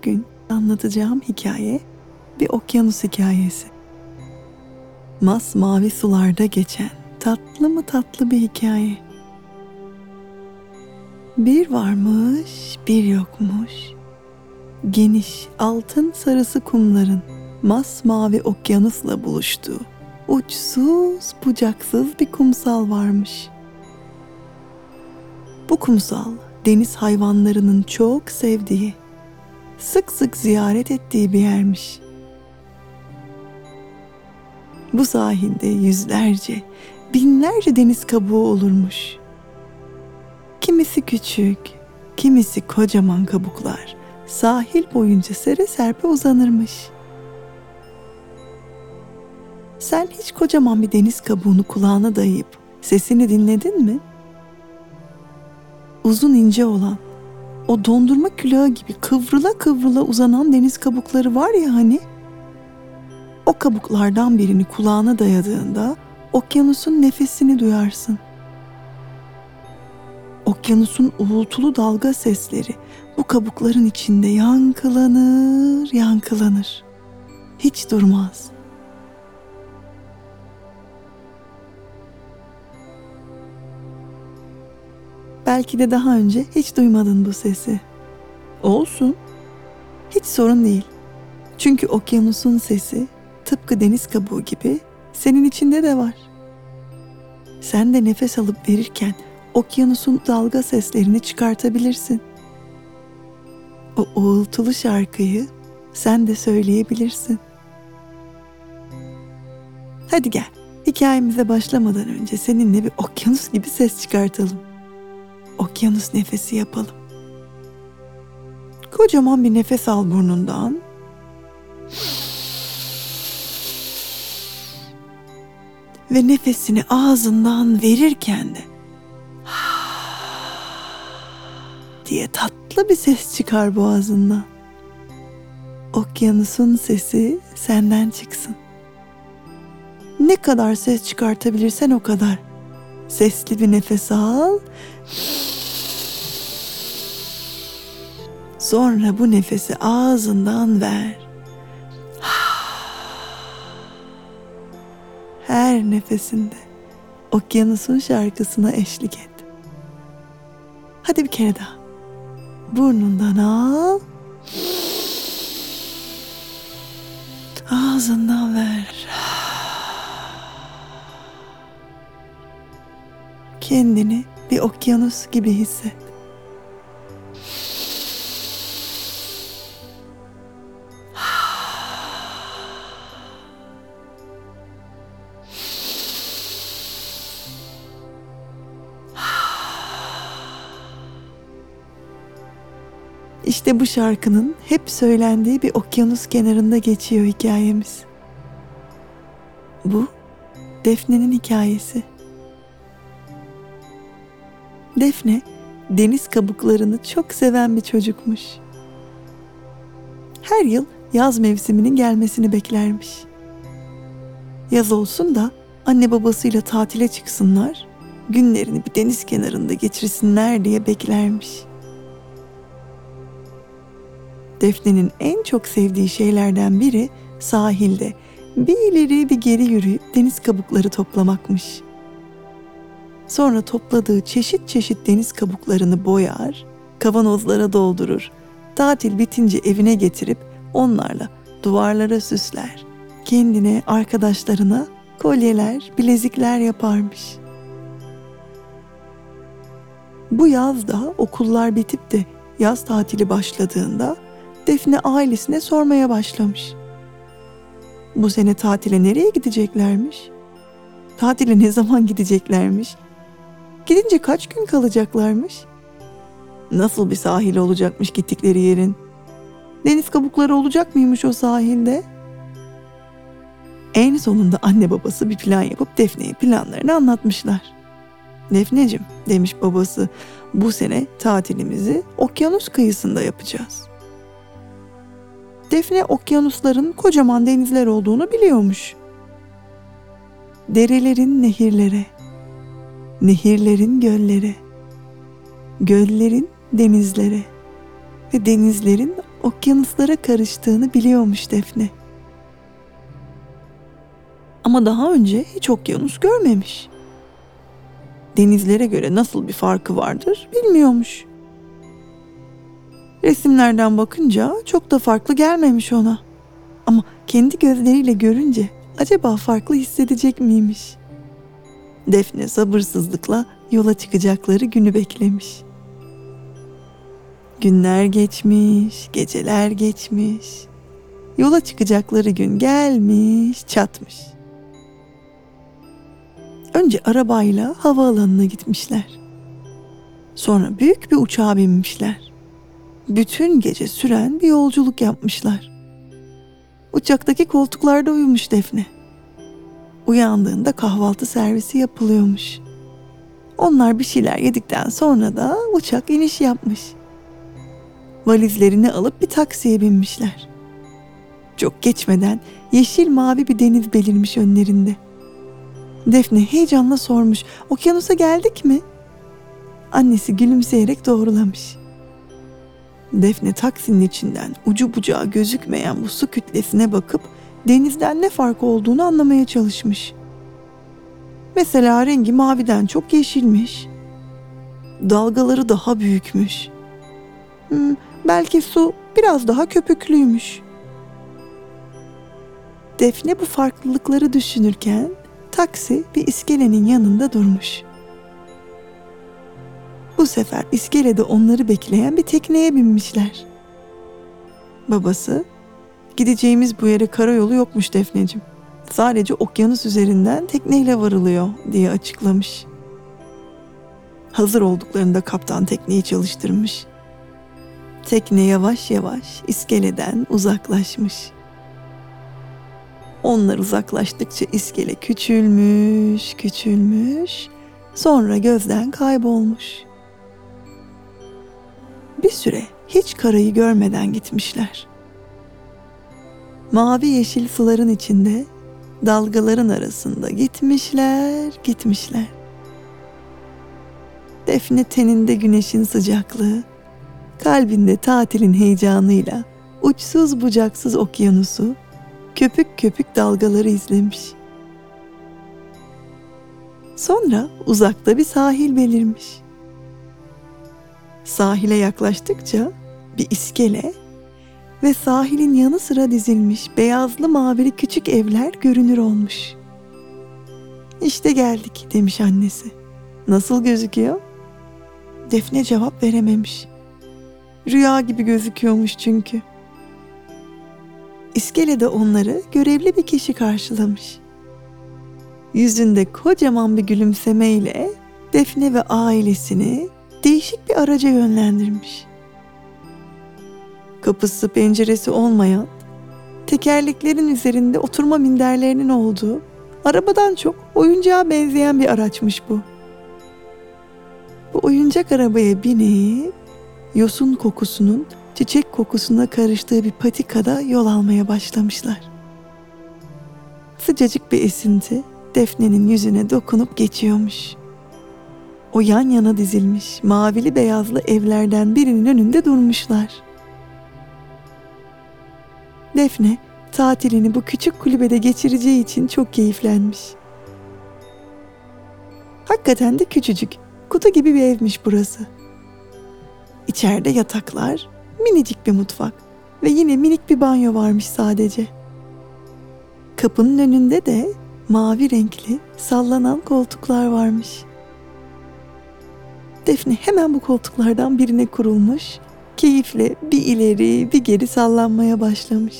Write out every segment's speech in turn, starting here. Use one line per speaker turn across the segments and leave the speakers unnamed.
Bugün anlatacağım hikaye bir okyanus hikayesi. Masmavi sularda geçen tatlı mı tatlı bir hikaye. Bir varmış, bir yokmuş. Geniş, altın sarısı kumların masmavi okyanusla buluştuğu uçsuz bucaksız bir kumsal varmış. Bu kumsal deniz hayvanlarının çok sevdiği, sık sık ziyaret ettiği bir yermiş. Bu sahilde yüzlerce, binlerce deniz kabuğu olurmuş. Kimisi küçük, kimisi kocaman kabuklar sahil boyunca sere serpe uzanırmış. Sen hiç kocaman bir deniz kabuğunu kulağına dayayıp sesini dinledin mi? Uzun ince olan, o dondurma külahı gibi kıvrıla kıvrıla uzanan deniz kabukları var ya hani. O kabuklardan birini kulağına dayadığında okyanusun nefesini duyarsın. Okyanusun uğultulu dalga sesleri bu kabukların içinde yankılanır, yankılanır. Hiç durmaz. Belki de daha önce hiç duymadın bu sesi. Olsun. Hiç sorun değil. Çünkü okyanusun sesi tıpkı deniz kabuğu gibi senin içinde de var. Sen de nefes alıp verirken okyanusun dalga seslerini çıkartabilirsin. O uğultulu şarkıyı sen de söyleyebilirsin. Hadi gel. Hikayemize başlamadan önce seninle bir okyanus gibi ses çıkartalım. Okyanus nefesi yapalım. Kocaman bir nefes al burnundan. Ve nefesini ağzından verirken de diye tatlı bir ses çıkar boğazından. Okyanusun sesi senden çıksın. Ne kadar ses çıkartabilirsen o kadar. Sesli bir nefes al. Sonra bu nefesi ağzından ver. Her nefesinde okyanusun şarkısına eşlik et. Hadi bir kere daha. Burnundan al. Ağzından ver. Kendini bir okyanus gibi hisset. İşte bu şarkının hep söylendiği bir okyanus kenarında geçiyor hikayemiz. Bu Defne'nin hikayesi. Defne deniz kabuklarını çok seven bir çocukmuş. Her yıl yaz mevsiminin gelmesini beklermiş. Yaz olsun da anne babasıyla tatile çıksınlar, günlerini bir deniz kenarında geçirsinler diye beklermiş.'' Defne'nin en çok sevdiği şeylerden biri sahilde bir ileri bir geri yürüyüp deniz kabukları toplamakmış. Sonra topladığı çeşit çeşit deniz kabuklarını boyar, kavanozlara doldurur. Tatil bitince evine getirip onlarla duvarlara süsler. Kendine, arkadaşlarına kolyeler, bilezikler yaparmış. Bu yaz da okullar bitip de yaz tatili başladığında Defne ailesine sormaya başlamış. Bu sene tatile nereye gideceklermiş? Tatile ne zaman gideceklermiş? Gidince kaç gün kalacaklarmış? Nasıl bir sahil olacakmış gittikleri yerin? Deniz kabukları olacak mıymış o sahilde? En sonunda anne babası bir plan yapıp Defne'ye planlarını anlatmışlar. Defneciğim demiş babası bu sene tatilimizi okyanus kıyısında yapacağız. Defne okyanusların kocaman denizler olduğunu biliyormuş. Derelerin nehirlere, nehirlerin göllere, göllerin denizlere ve denizlerin okyanuslara karıştığını biliyormuş Defne. Ama daha önce hiç okyanus görmemiş. Denizlere göre nasıl bir farkı vardır bilmiyormuş. Resimlerden bakınca çok da farklı gelmemiş ona. Ama kendi gözleriyle görünce acaba farklı hissedecek miymiş? Defne sabırsızlıkla yola çıkacakları günü beklemiş. Günler geçmiş, geceler geçmiş. Yola çıkacakları gün gelmiş, çatmış. Önce arabayla havaalanına gitmişler. Sonra büyük bir uçağa binmişler. Bütün gece süren bir yolculuk yapmışlar. Uçaktaki koltuklarda uyumuş Defne. Uyandığında kahvaltı servisi yapılıyormuş. Onlar bir şeyler yedikten sonra da uçak iniş yapmış. Valizlerini alıp bir taksiye binmişler. Çok geçmeden yeşil mavi bir deniz belirmiş önlerinde. Defne heyecanla sormuş. Okyanusa geldik mi? Annesi gülümseyerek doğrulamış. Defne taksinin içinden ucu bucağı gözükmeyen bu su kütlesine bakıp denizden ne fark olduğunu anlamaya çalışmış. Mesela rengi maviden çok yeşilmiş. Dalgaları daha büyükmüş. Hmm, belki su biraz daha köpüklüymüş. Defne bu farklılıkları düşünürken taksi bir iskelenin yanında durmuş. Bu sefer iskelede onları bekleyen bir tekneye binmişler. Babası, gideceğimiz bu yere karayolu yokmuş Defneciğim. Sadece okyanus üzerinden tekneyle varılıyor diye açıklamış. Hazır olduklarında kaptan tekneyi çalıştırmış. Tekne yavaş yavaş iskeleden uzaklaşmış. Onlar uzaklaştıkça iskele küçülmüş, küçülmüş, sonra gözden kaybolmuş. Bir süre hiç karayı görmeden gitmişler. Mavi yeşil suların içinde, dalgaların arasında gitmişler, gitmişler. Defne teninde güneşin sıcaklığı, kalbinde tatilin heyecanıyla uçsuz bucaksız okyanusu, köpük köpük dalgaları izlemiş. Sonra uzakta bir sahil belirmiş. Sahile yaklaştıkça bir iskele ve sahilin yanı sıra dizilmiş beyazlı mavili küçük evler görünür olmuş. İşte geldik demiş annesi. Nasıl gözüküyor? Defne cevap verememiş. Rüya gibi gözüküyormuş çünkü. İskelede onları görevli bir kişi karşılamış. Yüzünde kocaman bir gülümsemeyle Defne ve ailesini değişik bir araca yönlendirmiş. Kapısı penceresi olmayan, tekerleklerin üzerinde oturma minderlerinin olduğu, arabadan çok oyuncağa benzeyen bir araçmış bu. Bu oyuncak arabaya binip yosun kokusunun çiçek kokusuna karıştığı bir patikada yol almaya başlamışlar. Sıcacık bir esinti Defne'nin yüzüne dokunup geçiyormuş. O yan yana dizilmiş mavili beyazlı evlerden birinin önünde durmuşlar. Defne tatilini bu küçük kulübede geçireceği için çok keyiflenmiş. Hakikaten de küçücük, kutu gibi bir evmiş burası. İçeride yataklar, minicik bir mutfak ve yine minik bir banyo varmış sadece. Kapının önünde de mavi renkli sallanan koltuklar varmış. Defne hemen bu koltuklardan birine kurulmuş, keyifle bir ileri bir geri sallanmaya başlamış.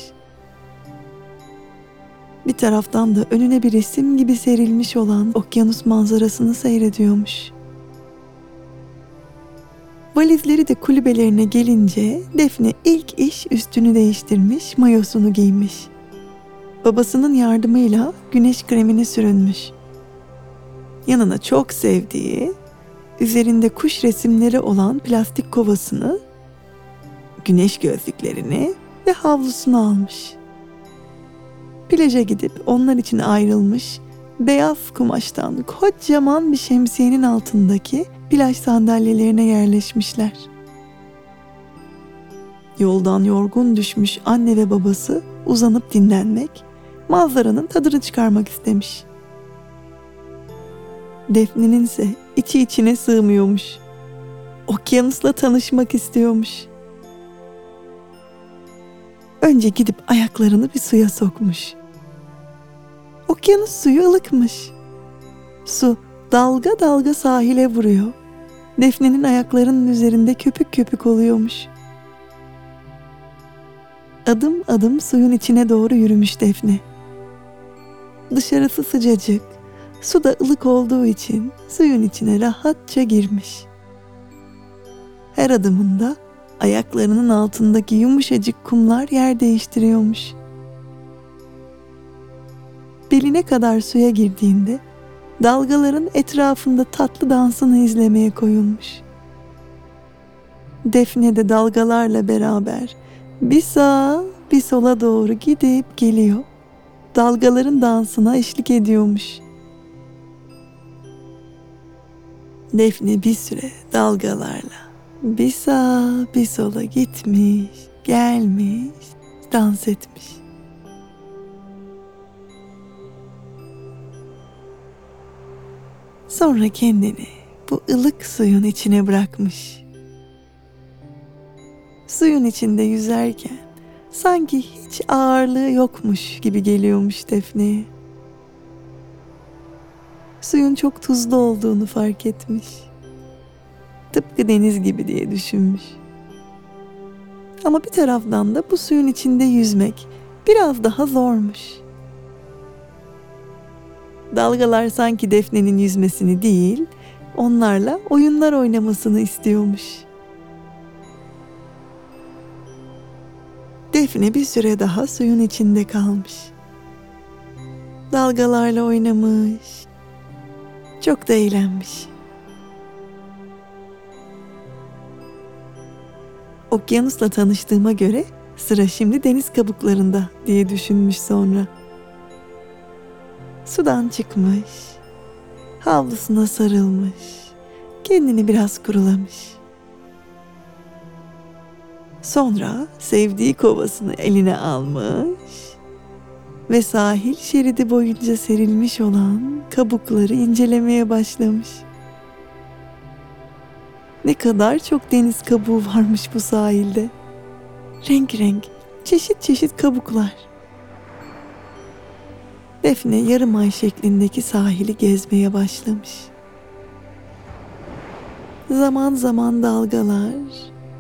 Bir taraftan da önüne bir resim gibi serilmiş olan okyanus manzarasını seyrediyormuş.'' Valizleri de kulübelerine gelince Defne ilk iş üstünü değiştirmiş, mayosunu giymiş. Babasının yardımıyla güneş kremini sürünmüş. Yanına çok sevdiği, üzerinde kuş resimleri olan plastik kovasını, güneş gözlüklerini ve havlusunu almış. Plaja gidip onlar için ayrılmış beyaz kumaştan kocaman bir şemsiyenin altındaki plaj sandalyelerine yerleşmişler. Yoldan yorgun düşmüş anne ve babası uzanıp dinlenmek, manzaranın tadını çıkarmak istemiş. Defne'nin ise içi içine sığmıyormuş. Okyanusla tanışmak istiyormuş. Önce gidip ayaklarını bir suya sokmuş. Okyanus suyu ılıkmış. Su dalga dalga sahile vuruyor. Defne'nin ayaklarının üzerinde köpük köpük oluyormuş. Adım adım suyun içine doğru yürümüş Defne. Dışarısı sıcacık, su da ılık olduğu için suyun içine rahatça girmiş. Her adımında ayaklarının altındaki yumuşacık kumlar yer değiştiriyormuş. Beline kadar suya girdiğinde dalgaların etrafında tatlı dansını izlemeye koyulmuş. Defne de dalgalarla beraber bir sağa bir sola doğru gidip geliyor. Dalgaların dansına eşlik ediyormuş. Defne bir süre dalgalarla bir sağa bir sola gitmiş, gelmiş, dans etmiş. Sonra kendini bu ılık suyun içine bırakmış. Suyun içinde yüzerken sanki hiç ağırlığı yokmuş gibi geliyormuş Defne'ye. Suyun çok tuzlu olduğunu fark etmiş. Tıpkı deniz gibi diye düşünmüş. Ama bir taraftan da bu suyun içinde yüzmek biraz daha zormuş. Dalgalar sanki Defne'nin yüzmesini değil, onlarla oyunlar oynamasını istiyormuş. Defne bir süre daha suyun içinde kalmış. Dalgalarla oynamış. Çok da eğlenmiş. Okyanusla tanıştığıma göre sıra şimdi deniz kabuklarında diye düşünmüş sonra. Sudan çıkmış, havlusuna sarılmış, kendini biraz kurulamış. Sonra sevdiği kovasını eline almış ve sahil şeridi boyunca serilmiş olan kabukları incelemeye başlamış. Ne kadar çok deniz kabuğu varmış bu sahilde. Renk renk, çeşit çeşit kabuklar. Defne yarım ay şeklindeki sahili gezmeye başlamış. Zaman zaman dalgalar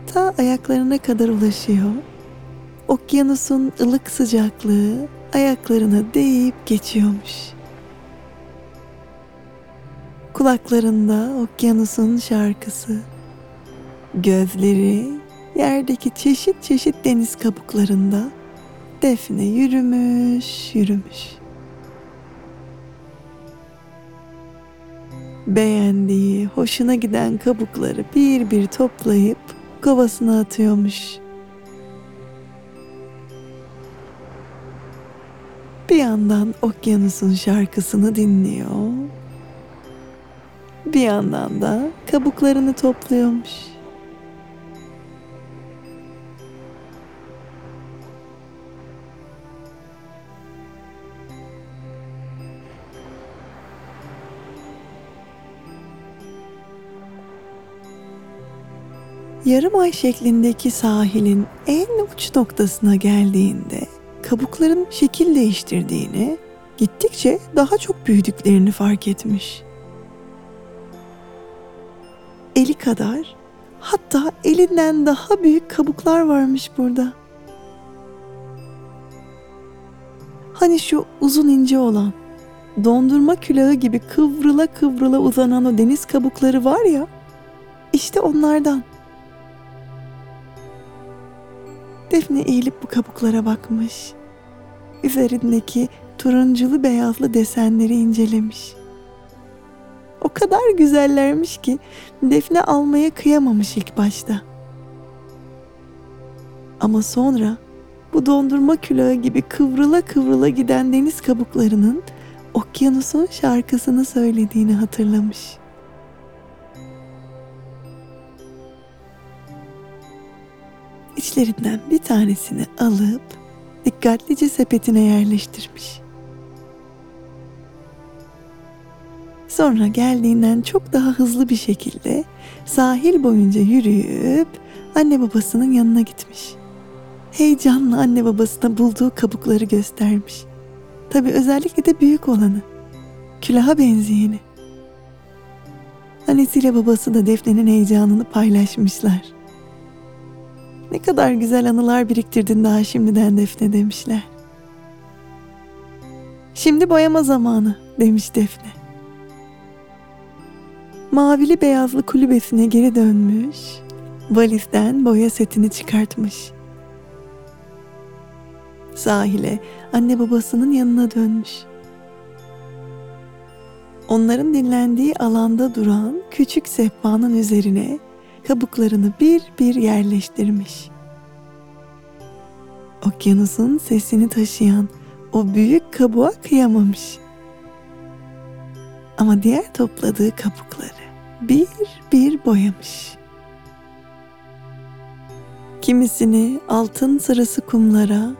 ta ayaklarına kadar ulaşıyor. Okyanusun ılık sıcaklığı ayaklarına değip geçiyormuş. Kulaklarında okyanusun şarkısı, gözleri yerdeki çeşit çeşit deniz kabuklarında Defne yürümüş, yürümüş. Beğendiği, hoşuna giden kabukları bir bir toplayıp kovasına atıyormuş. Bir yandan okyanusun şarkısını dinliyor. Bir yandan da kabuklarını topluyormuş. Yarım ay şeklindeki sahilin en uç noktasına geldiğinde kabukların şekil değiştirdiğini, gittikçe daha çok büyüdüklerini fark etmiş. Eli kadar, hatta elinden daha büyük kabuklar varmış burada. Hani şu uzun ince olan, dondurma külahı gibi kıvrıla kıvrıla uzanan o deniz kabukları var ya, işte onlardan. Defne eğilip bu kabuklara bakmış. Üzerindeki turunculu beyazlı desenleri incelemiş. O kadar güzellermiş ki Defne almaya kıyamamış ilk başta. Ama sonra bu dondurma külahı gibi kıvrıla kıvrıla giden deniz kabuklarının okyanusun şarkısını söylediğini hatırlamış. İçlerinden bir tanesini alıp dikkatlice sepetine yerleştirmiş. Sonra geldiğinden çok daha hızlı bir şekilde sahil boyunca yürüyüp anne babasının yanına gitmiş. Heyecanla anne babasına bulduğu kabukları göstermiş. Tabi özellikle de büyük olanı. Külaha benzeyeni. Annesiyle babası da Defne'nin heyecanını paylaşmışlar. Ne kadar güzel anılar biriktirdin daha şimdiden Defne demişler. Şimdi boyama zamanı demiş Defne. Mavili beyazlı kulübesine geri dönmüş, valizden boya setini çıkartmış. Sahile anne babasının yanına dönmüş. Onların dinlendiği alanda duran küçük sehpanın üzerine kabuklarını bir bir yerleştirmiş. Okyanusun sesini taşıyan o büyük kabuğa kıyamamış. Ama diğer topladığı kabukları bir bir boyamış. Kimisini altın sırası kumlara,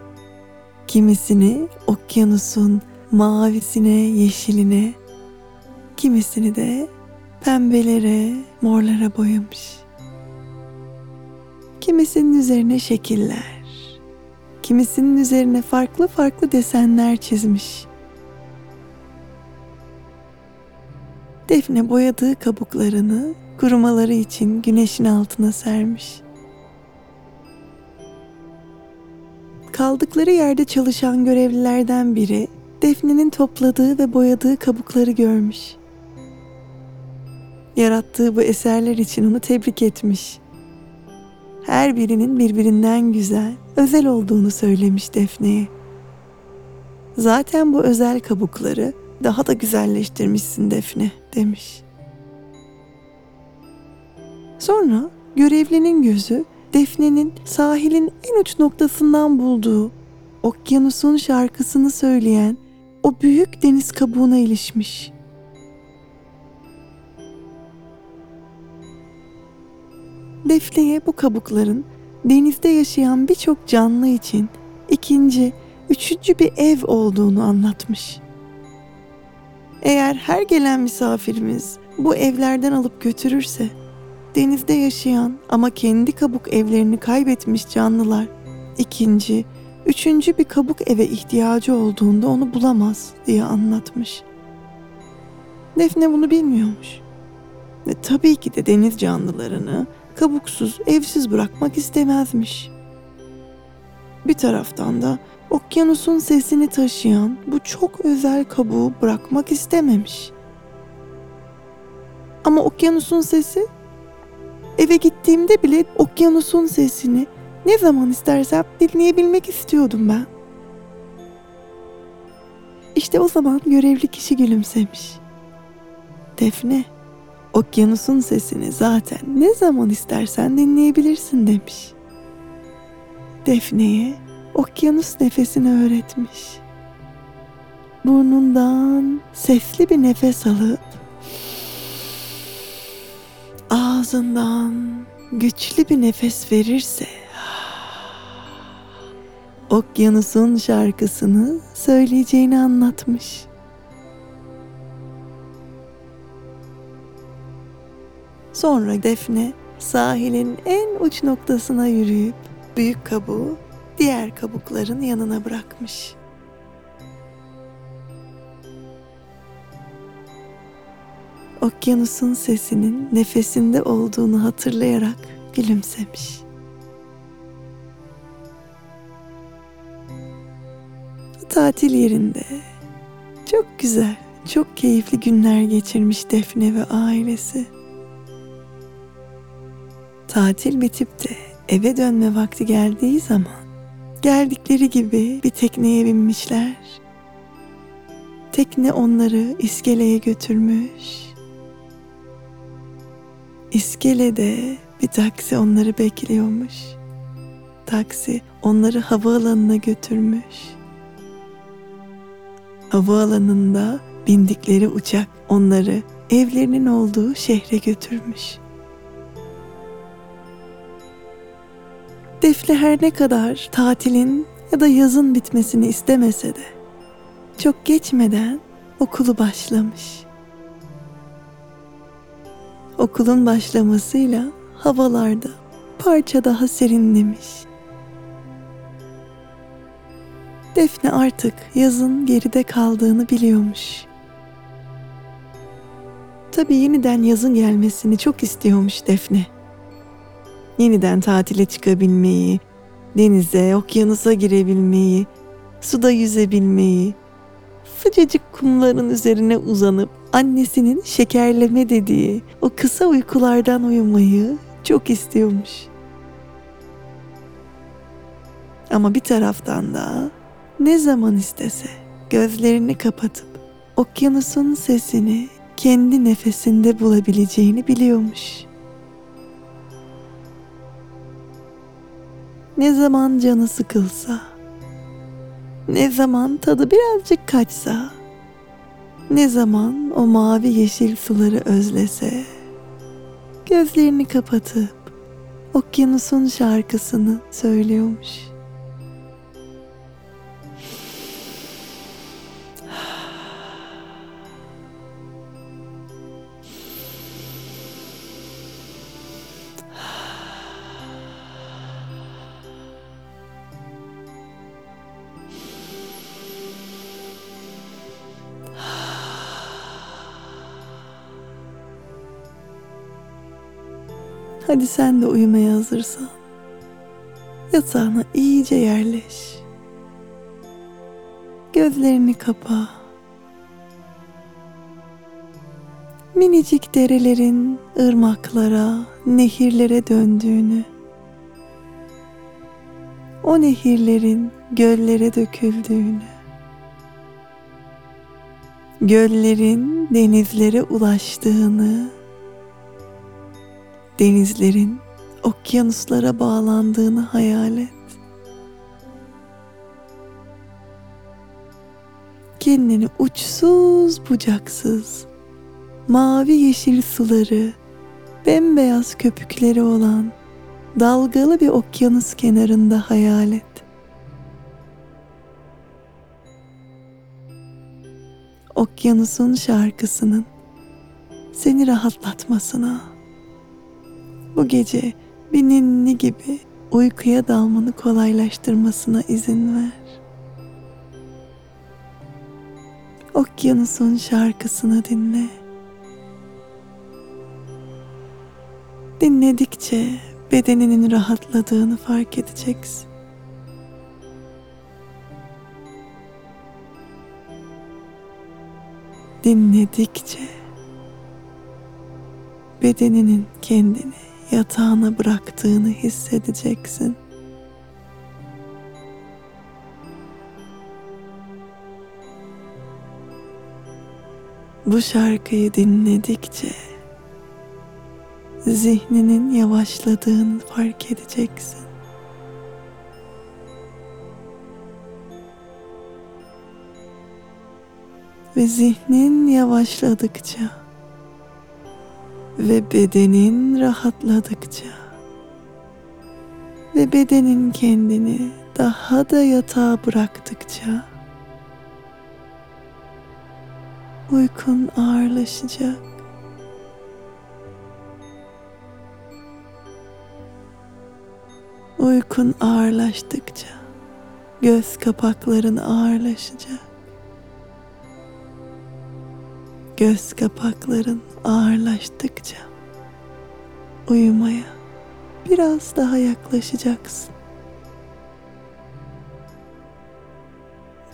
kimisini okyanusun mavisine, yeşiline, kimisini de pembelere, morlara boyamış. Kimisinin üzerine şekiller, kimisinin üzerine farklı farklı desenler çizmiş. Defne boyadığı kabuklarını kurumaları için güneşin altına sermiş. Kaldıkları yerde çalışan görevlilerden biri Defne'nin topladığı ve boyadığı kabukları görmüş. Yarattığı bu eserler için onu tebrik etmiş. Her birinin birbirinden güzel, özel olduğunu söylemiş Defne'ye. Zaten bu özel kabukları daha da güzelleştirmişsin Defne demiş. Sonra görevlinin gözü Defne'nin sahilin en uç noktasından bulduğu okyanusun şarkısını söyleyen o büyük deniz kabuğuna ilişmiş. Defne'ye bu kabukların denizde yaşayan birçok canlı için ikinci, üçüncü bir ev olduğunu anlatmış. Eğer her gelen misafirimiz bu evlerden alıp götürürse, denizde yaşayan ama kendi kabuk evlerini kaybetmiş canlılar ikinci, üçüncü bir kabuk eve ihtiyacı olduğunda onu bulamaz diye anlatmış. Defne bunu bilmiyormuş. Ve tabii ki de deniz canlılarını kabuksuz, evsiz bırakmak istemezmiş. Bir taraftan da okyanusun sesini taşıyan bu çok özel kabuğu bırakmak istememiş. Ama okyanusun sesi eve gittiğimde bile okyanusun sesini ne zaman istersem dinleyebilmek istiyordum ben. İşte o zaman görevli kişi gülümsemiş. Defne, okyanusun sesini zaten ne zaman istersen dinleyebilirsin demiş. Defne'ye okyanus nefesini öğretmiş. Burnundan sesli bir nefes alıp ağzından güçlü bir nefes verirse okyanusun şarkısını söyleyeceğini anlatmış. Sonra Defne sahilin en uç noktasına yürüyüp büyük kabuğu diğer kabukların yanına bırakmış. Okyanusun sesinin nefesinde olduğunu hatırlayarak gülümsemiş. Tatil yerinde çok güzel, çok keyifli günler geçirmiş Defne ve ailesi. Tatil bitip de eve dönme vakti geldiği zaman geldikleri gibi bir tekneye binmişler. Tekne onları iskeleye götürmüş. İskelede bir taksi onları bekliyormuş. Taksi onları havaalanına götürmüş. Havaalanında bindikleri uçak onları evlerinin olduğu şehre götürmüş. Defne her ne kadar tatilin ya da yazın bitmesini istemese de çok geçmeden okulu başlamış. Okulun başlamasıyla havalarda parça daha serinlemiş. Defne artık yazın geride kaldığını biliyormuş. Tabii yeniden yazın gelmesini çok istiyormuş Defne. Yeniden tatile çıkabilmeyi, denize, okyanusa girebilmeyi, suda yüzebilmeyi, sıcacık kumların üzerine uzanıp annesinin şekerleme dediği o kısa uykulardan uyumayı çok istiyormuş. Ama bir taraftan da ne zaman istese gözlerini kapatıp okyanusun sesini kendi nefesinde bulabileceğini biliyormuş. Ne zaman canı sıkılsa, ne zaman tadı birazcık kaçsa, ne zaman o mavi yeşil suları özlese, gözlerini kapatıp okyanusun şarkısını söylüyormuş. Hadi sen de uyumaya hazırsan. Yatağına iyice yerleş. Gözlerini kapa. Minicik derelerin ırmaklara, nehirlere döndüğünü, o nehirlerin göllere döküldüğünü, göllerin denizlere ulaştığını denizlerin okyanuslara bağlandığını hayal et. Kendini uçsuz bucaksız, mavi yeşil suları, bembeyaz köpükleri olan dalgalı bir okyanus kenarında hayal et. Okyanusun şarkısının seni rahatlatmasına, bu gece bir ninni gibi uykuya dalmanı kolaylaştırmasına izin ver. Okyanusun şarkısını dinle. Dinledikçe bedeninin rahatladığını fark edeceksin. Dinledikçe bedeninin kendini yatağına bıraktığını hissedeceksin. Bu şarkıyı dinledikçe zihninin yavaşladığını fark edeceksin. Ve zihnin yavaşladıkça ve bedenin rahatladıkça ve bedenin kendini daha da yatağa bıraktıkça uykun ağırlaşacak. Uykun ağırlaştıkça göz kapakların ağırlaşacak. Göz kapakların ağırlaştıkça uyumaya biraz daha yaklaşacaksın.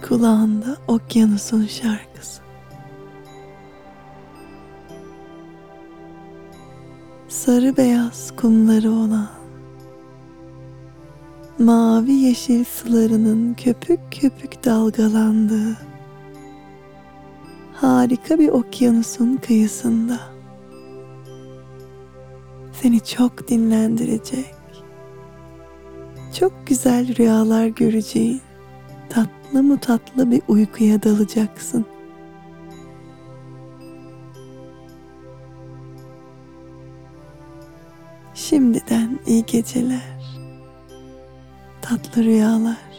Kulağında okyanusun şarkısı. Sarı beyaz kumları olan mavi yeşil sularının köpük köpük dalgalandığı harika bir okyanusun kıyısında. Seni çok dinlendirecek, çok güzel rüyalar göreceğin, tatlı mı tatlı bir uykuya dalacaksın. Şimdiden iyi geceler. tatlı rüyalar.